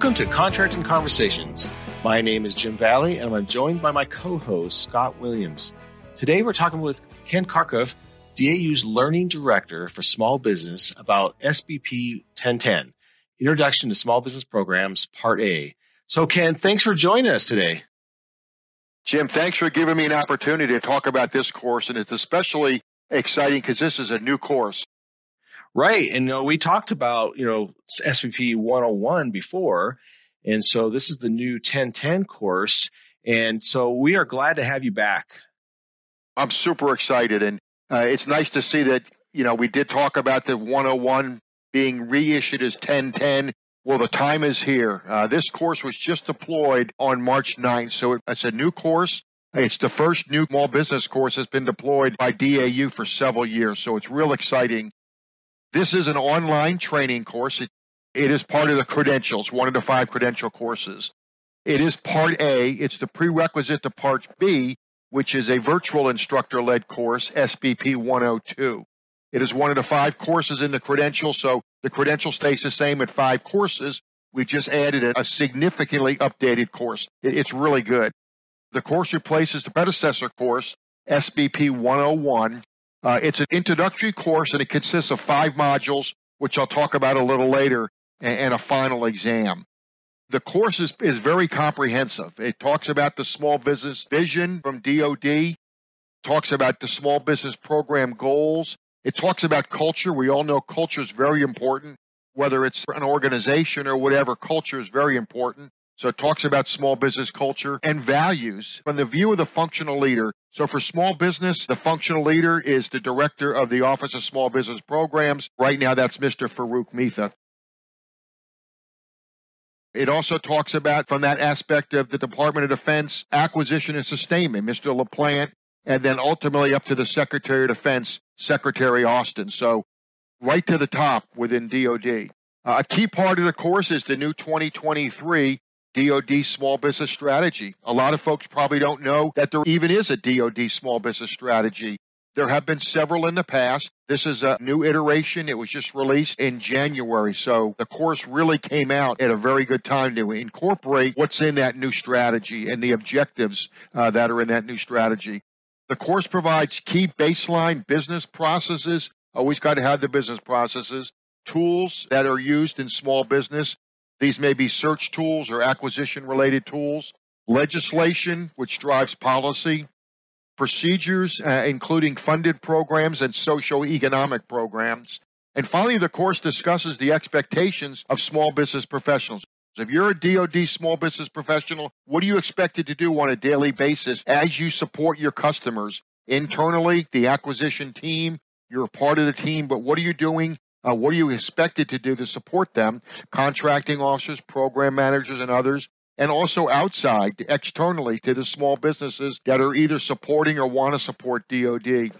Welcome to Contracting Conversations. My name is Jim Valley, and I'm joined by my co-host Scott Williams. Today, we're talking with Ken Carkhuff, DAU's Learning Director for Small Business, about SBP 1010, Introduction to Small Business Programs, Part A. So, Ken, thanks for joining us today. Jim, thanks for giving me an opportunity to talk about this course, and it's especially exciting because this is a new course. Right. And you know, we talked about, you know, SBP 101 before. And so this is the new 1010 course. And so we are glad to have you back. I'm super excited. And uh, it's nice to see that, you know, we did talk about the 101 being reissued as 1010. Well, the time is here. Uh, this course was just deployed on March 9th. So it's a new course. It's the first new small business course that's been deployed by DAU for several years. So it's real exciting. This is an online training course. It, it is part of the credentials, one of the five credential courses. It is part A. It's the prerequisite to part B, which is a virtual instructor led course, SBP 102. It is one of the five courses in the credential, so the credential stays the same at five courses. We just added a significantly updated course. It's really good. The course replaces the predecessor course, SBP 101, uh, it's an introductory course and it consists of five modules, which I'll talk about a little later, and, and a final exam. The course is, is very comprehensive. It talks about the small business vision from DOD, talks about the small business program goals. It talks about culture. We all know culture is very important, whether it's an organization or whatever, culture is very important. So it talks about small business culture and values from the view of the functional leader. So for small business, the functional leader is the director of the Office of Small Business Programs. Right now, that's Mr. Farouk Mitha. It also talks about from that aspect of the Department of Defense acquisition and sustainment, Mr. LaPlante, and then ultimately up to the Secretary of Defense, Secretary Austin. So right to the top within DOD. Uh, a key part of the course is the new 2023 DoD small business strategy. A lot of folks probably don't know that there even is a DoD small business strategy. There have been several in the past. This is a new iteration. It was just released in January. So the course really came out at a very good time to incorporate what's in that new strategy and the objectives uh, that are in that new strategy. The course provides key baseline business processes. Always got to have the business processes, tools that are used in small business these may be search tools or acquisition related tools, legislation, which drives policy, procedures, uh, including funded programs and socio-economic programs. And finally, the course discusses the expectations of small business professionals. If you're a DoD small business professional, what are you expected to do on a daily basis as you support your customers internally, the acquisition team? You're a part of the team, but what are you doing uh, what are you expected to do to support them? Contracting officers, program managers, and others. And also outside, externally to the small businesses that are either supporting or want to support DoD.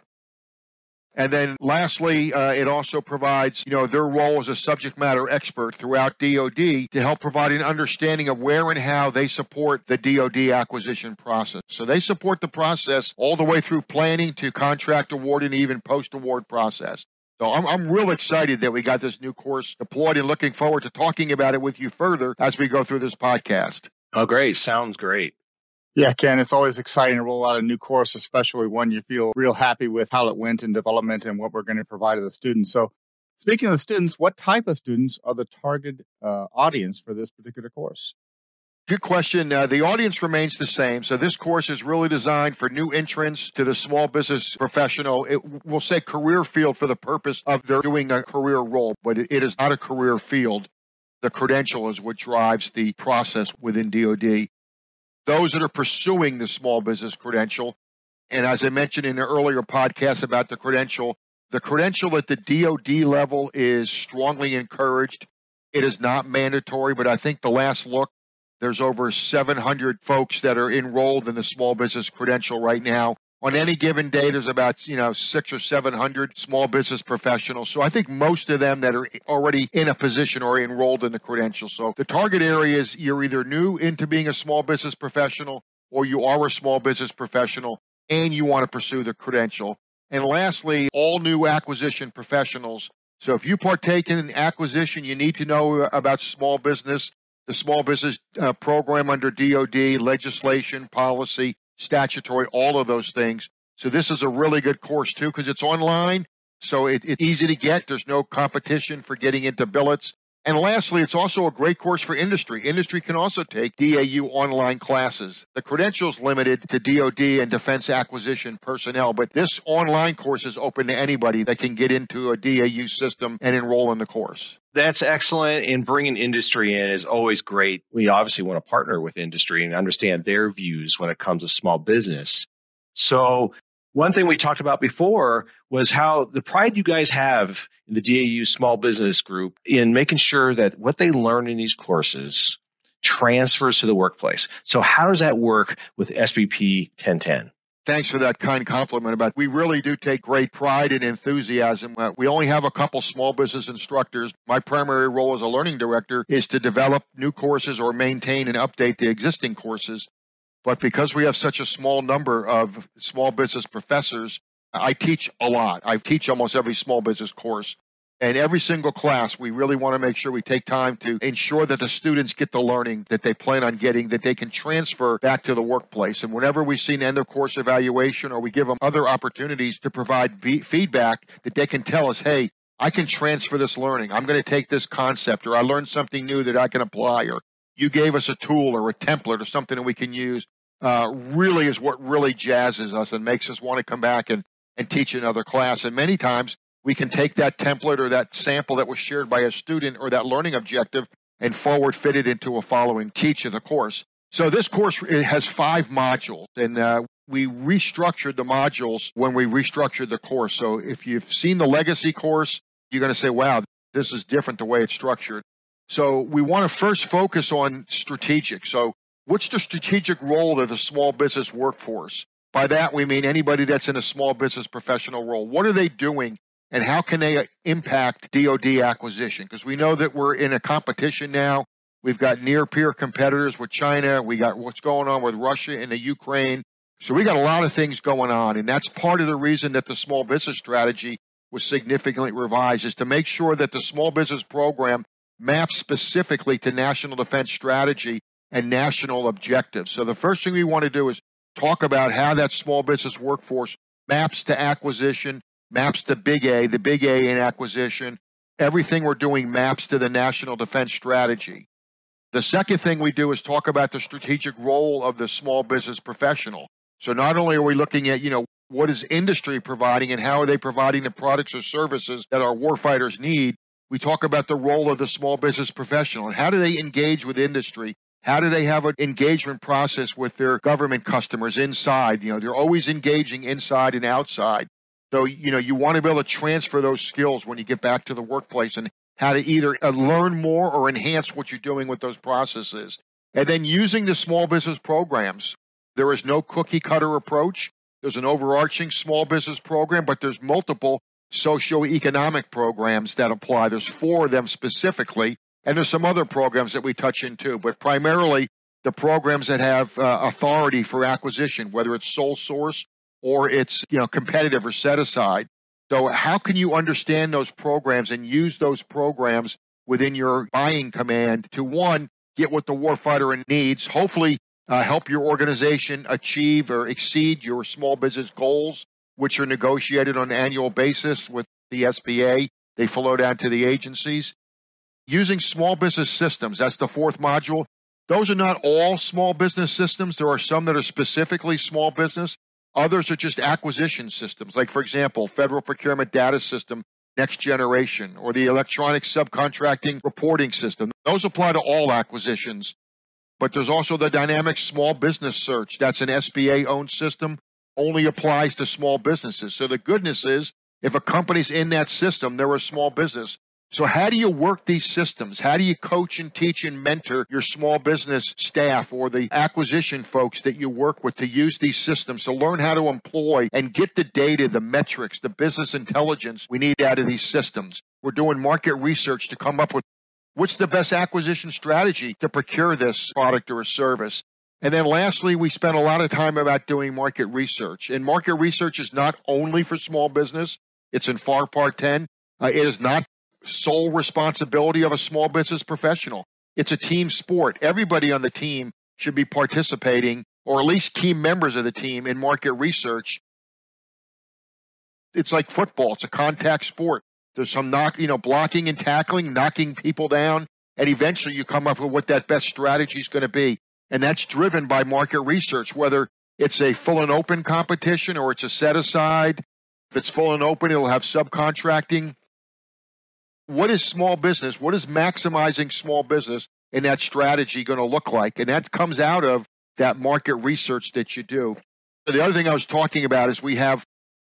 And then lastly, uh, it also provides, you know, their role as a subject matter expert throughout DoD to help provide an understanding of where and how they support the DoD acquisition process. So they support the process all the way through planning to contract award and even post-award process. So I'm, I'm real excited that we got this new course deployed and looking forward to talking about it with you further as we go through this podcast. Oh, great. Sounds great. Yeah, Ken, it's always exciting to roll out a new course, especially when you feel real happy with how it went in development and what we're going to provide to the students. So speaking of the students, what type of students are the target uh, audience for this particular course? Good question. Uh, the audience remains the same. So this course is really designed for new entrants to the small business professional. It will say career field for the purpose of their doing a career role, but it, is not a career field. The credential is what drives the process within DoD. Those that are pursuing the small business credential, and as I mentioned in an earlier podcast about the credential, the credential at the DoD level is strongly encouraged. It is not mandatory, but I think the last look there's over 700 folks that are enrolled in the small business credential right now. On any given day, there's about, you know, six or 700 small business professionals. So I think most of them that are already in a position or enrolled in the credential. So the target area is you're either new into being a small business professional or you are a small business professional and you want to pursue the credential. And lastly, all new acquisition professionals. So if you partake in an acquisition, you need to know about small business the small business uh, program under DOD, legislation, policy, statutory, all of those things. So this is a really good course too because it's online. So it, it's easy to get. There's no competition for getting into billets. And lastly, it's also a great course for industry. Industry can also take DAU online classes. The credentials limited to DoD and defense acquisition personnel, but this online course is open to anybody that can get into a DAU system and enroll in the course. That's excellent. And bringing industry in is always great. We obviously want to partner with industry and understand their views when it comes to small business. So one thing we talked about before was how the pride you guys have in the DAU small business group in making sure that what they learn in these courses transfers to the workplace. So how does that work with SBP 1010? Thanks for that kind compliment about we really do take great pride and enthusiasm. Uh, we only have a couple small business instructors. My primary role as a learning director is to develop new courses or maintain and update the existing courses. But because we have such a small number of small business professors, I teach a lot. I teach almost every small business course. And every single class, we really want to make sure we take time to ensure that the students get the learning that they plan on getting, that they can transfer back to the workplace. And whenever we see an end of course evaluation or we give them other opportunities to provide feedback that they can tell us, hey, I can transfer this learning. I'm going to take this concept or I learned something new that I can apply or you gave us a tool or a template or something that we can use uh, really is what really jazzes us and makes us want to come back and, and teach another class. And many times we can take that template or that sample that was shared by a student or that learning objective and forward fit it into a following teach of the course. So this course has five modules and uh, we restructured the modules when we restructured the course. So if you've seen the legacy course, you're going to say, wow, this is different the way it's structured. So we want to first focus on strategic. So what's the strategic role of the small business workforce? By that, we mean anybody that's in a small business professional role. What are they doing and how can they impact DoD acquisition? Because we know that we're in a competition now. We've got near peer competitors with China. We got what's going on with Russia and the Ukraine. So we got a lot of things going on. And that's part of the reason that the small business strategy was significantly revised is to make sure that the small business program maps specifically to national defense strategy and national objectives. So the first thing we want to do is talk about how that small business workforce maps to acquisition, maps to big A, the big A in acquisition. Everything we're doing maps to the national defense strategy. The second thing we do is talk about the strategic role of the small business professional. So not only are we looking at, you know, what is industry providing and how are they providing the products or services that our warfighters need, we talk about the role of the small business professional and how do they engage with industry? How do they have an engagement process with their government customers inside? You know, they're always engaging inside and outside. So, you know, you want to be able to transfer those skills when you get back to the workplace and how to either uh, learn more or enhance what you're doing with those processes. And then using the small business programs. There is no cookie cutter approach. There's an overarching small business program, but there's multiple socioeconomic programs that apply. There's four of them specifically, and there's some other programs that we touch into, but primarily the programs that have uh, authority for acquisition, whether it's sole source or it's you know competitive or set aside. So how can you understand those programs and use those programs within your buying command to one get what the warfighter needs, hopefully uh, help your organization achieve or exceed your small business goals, which are negotiated on an annual basis with the SBA. They flow down to the agencies. Using small business systems, that's the fourth module. Those are not all small business systems. There are some that are specifically small business. Others are just acquisition systems, like, for example, Federal Procurement Data System, Next Generation, or the Electronic Subcontracting Reporting System. Those apply to all acquisitions. But there's also the Dynamic Small Business Search. That's an SBA owned system only applies to small businesses. So the goodness is if a company's in that system, they're a small business. So how do you work these systems? How do you coach and teach and mentor your small business staff or the acquisition folks that you work with to use these systems to learn how to employ and get the data, the metrics, the business intelligence we need out of these systems? We're doing market research to come up with what's the best acquisition strategy to procure this product or a service. And then lastly, we spent a lot of time about doing market research. And market research is not only for small business. It's in FAR Part 10. Uh, it is not sole responsibility of a small business professional. it's a team sport. Everybody on the team should be participating, or at least key members of the team in market research. It's like football. It's a contact sport. There's some knock, you know, blocking and tackling, knocking people down, and eventually you come up with what that best strategy is going to be. And that's driven by market research, whether it's a full and open competition or it's a set aside. If it's full and open, it'll have subcontracting. What is small business? What is maximizing small business in that strategy going to look like? And that comes out of that market research that you do. The other thing I was talking about is we have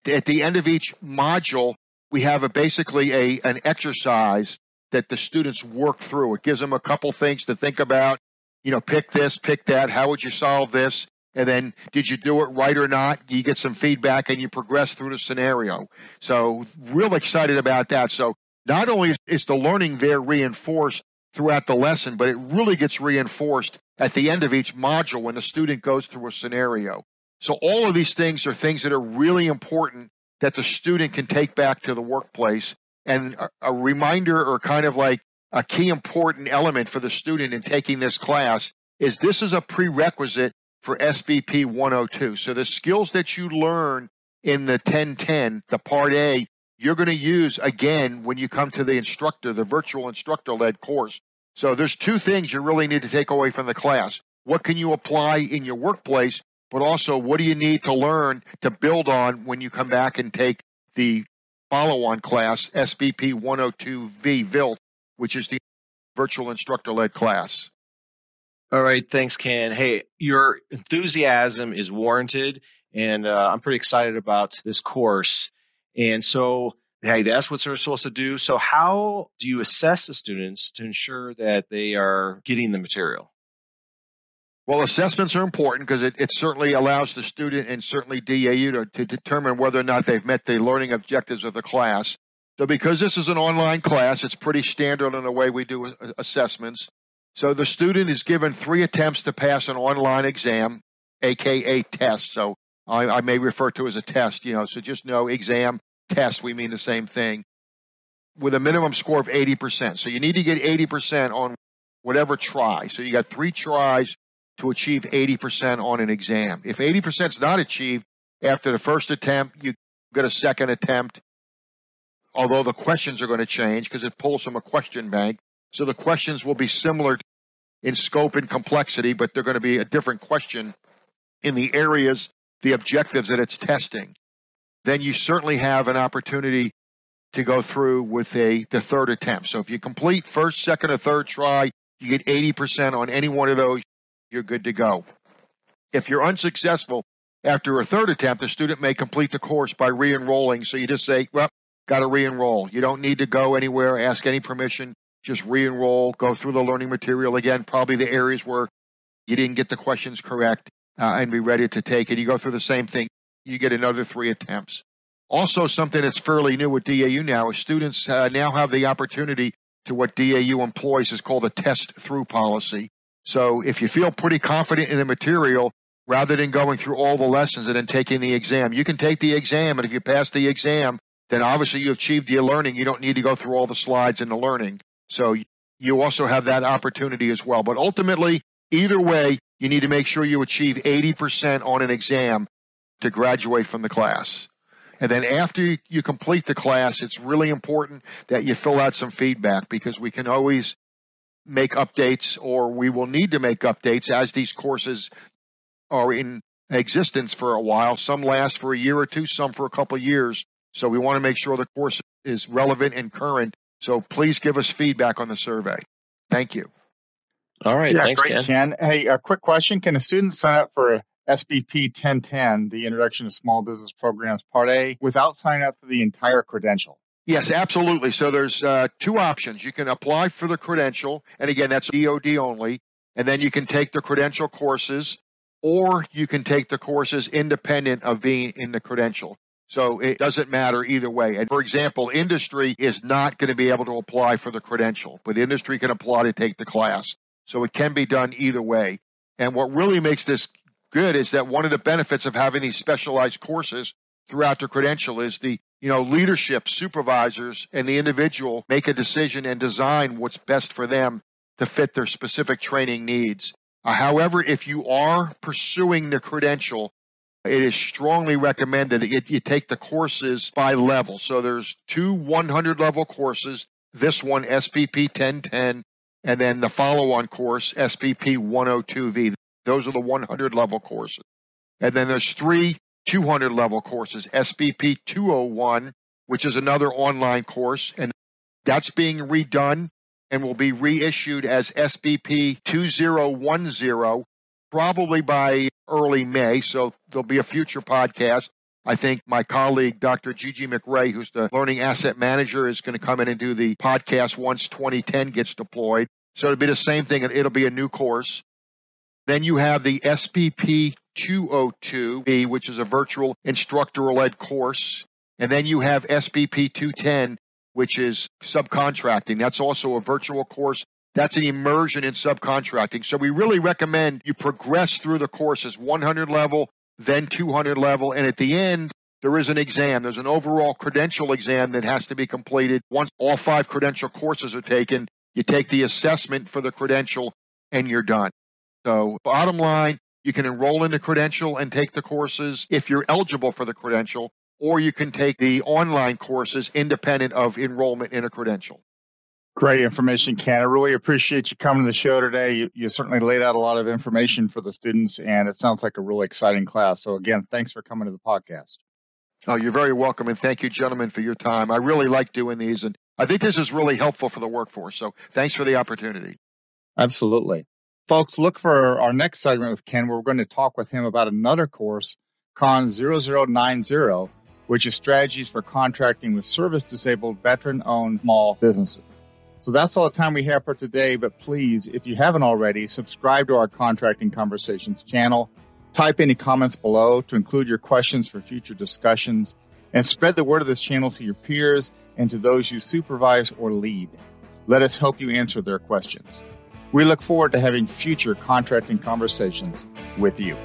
at the end of each module, we have a basically a an exercise that the students work through. It gives them a couple things to think about. You know, pick this, pick that. How would you solve this? And then did you do it right or not? You get some feedback and you progress through the scenario. So real excited about that. So not only is the learning there reinforced throughout the lesson, but it really gets reinforced at the end of each module when the student goes through a scenario. So all of these things are things that are really important that the student can take back to the workplace and a, a reminder or kind of like a key important element for the student in taking this class is this is a prerequisite for SBP 102. So the skills that you learn in the 1010, the part A, you're going to use again when you come to the instructor, the virtual instructor led course. So there's two things you really need to take away from the class. What can you apply in your workplace? But also, what do you need to learn to build on when you come back and take the follow on class, SBP 102V VILT, which is the virtual instructor led class? All right, thanks, Ken. Hey, your enthusiasm is warranted, and uh, I'm pretty excited about this course. And so, hey, that's what they're supposed to do. So, how do you assess the students to ensure that they are getting the material? Well, assessments are important because it, it, certainly allows the student and certainly DAU to, to determine whether or not they've met the learning objectives of the class. So because this is an online class, it's pretty standard in the way we do assessments. So the student is given three attempts to pass an online exam, aka test. So I, I, may refer to as a test, you know, so just know exam, test, we mean the same thing with a minimum score of 80%. So you need to get 80% on whatever try. So you got three tries to achieve 80% on an exam. If 80% is not achieved after the first attempt, you get a second attempt, although the questions are going to change because it pulls from a question bank. So the questions will be similar in scope and complexity, but they're going to be a different question in the areas, the objectives that it's testing. Then you certainly have an opportunity to go through with a the third attempt. So if you complete first, second, or third try, you get 80% on any one of those, you're good to go. If you're unsuccessful after a third attempt, the student may complete the course by re-enrolling. So you just say, well, got to re-enroll. You don't need to go anywhere, ask any permission just re-enroll, go through the learning material again, probably the areas where you didn't get the questions correct, uh, and be ready to take it. You go through the same thing. You get another three attempts. Also, something that's fairly new with DAU now is students uh, now have the opportunity to what DAU employs is called a test through policy. So if you feel pretty confident in the material, rather than going through all the lessons and then taking the exam, you can take the exam. And if you pass the exam, then obviously you achieved your learning. You don't need to go through all the slides and the learning. So you also have that opportunity as well. But ultimately, either way, you need to make sure you achieve 80% on an exam to graduate from the class. And then after you complete the class, it's really important that you fill out some feedback because we can always make updates or we will need to make updates as these courses are in existence for a while. Some last for a year or two, some for a couple years. So we want to make sure the course is relevant and current so please give us feedback on the survey. Thank you. All right. Yeah, thanks, great, Ken. Ken. Hey, a quick question. Can a student sign up for SBP 1010, the Introduction to Small Business Programs Part A, without signing up for the entire credential? Yes, absolutely. So there's uh, two options. You can apply for the credential, and again, that's DoD only, and then you can take the credential courses, or you can take the courses independent of being in the credential. So it doesn't matter either way. And for example, industry is not going to be able to apply for the credential, but industry can apply to take the class. So it can be done either way. And what really makes this good is that one of the benefits of having these specialized courses throughout the credential is the, you know, leadership, supervisors, and the individual make a decision and design what's best for them to fit their specific training needs. Uh, however, if you are pursuing the credential, it is strongly recommended that you take the courses by level. So there's two 100 level courses. This one, SBP 1010, and then the follow-on course, SBP 102V. Those are the 100 level courses. And then there's three 200 level courses, SBP 201, which is another online course, and that's being redone and will be reissued as SBP 2010 probably by early May. So there'll be a future podcast. I think my colleague, Dr. Gigi McRae, who's the learning asset manager, is going to come in and do the podcast once 2010 gets deployed. So it'll be the same thing. And it'll be a new course. Then you have the SBP 202B, which is a virtual instructor led course. And then you have SBP 210, which is subcontracting. That's also a virtual course. That's an immersion in subcontracting. So we really recommend you progress through the courses 100 level, then 200 level. And at the end, there is an exam. There's an overall credential exam that has to be completed. Once all five credential courses are taken, you take the assessment for the credential and you're done. So bottom line, you can enroll in the credential and take the courses if you're eligible for the credential or you can take the online courses independent of enrollment in a credential. Great information, Ken. I really appreciate you coming to the show today. You, you, certainly laid out a lot of information for the students, and it sounds like a really exciting class. So, again, thanks for coming to the podcast. Oh, you're very welcome, and thank you, gentlemen, for your time. I really like doing these, and I think this is really helpful for the workforce. So, thanks for the opportunity. Absolutely. Folks, look for our next segment with Ken, where we're going to talk with him about another course, Con 0090 which is strategies for contracting with service disabled veteran owned small businesses. So that's all the time we have for today, but please, if you haven't already, subscribe to our Contracting Conversations channel. Type any comments below to include your questions for future discussions and spread the word of this channel to your peers and to those you supervise or lead. Let us help you answer their questions. We look forward to having future contracting conversations with you.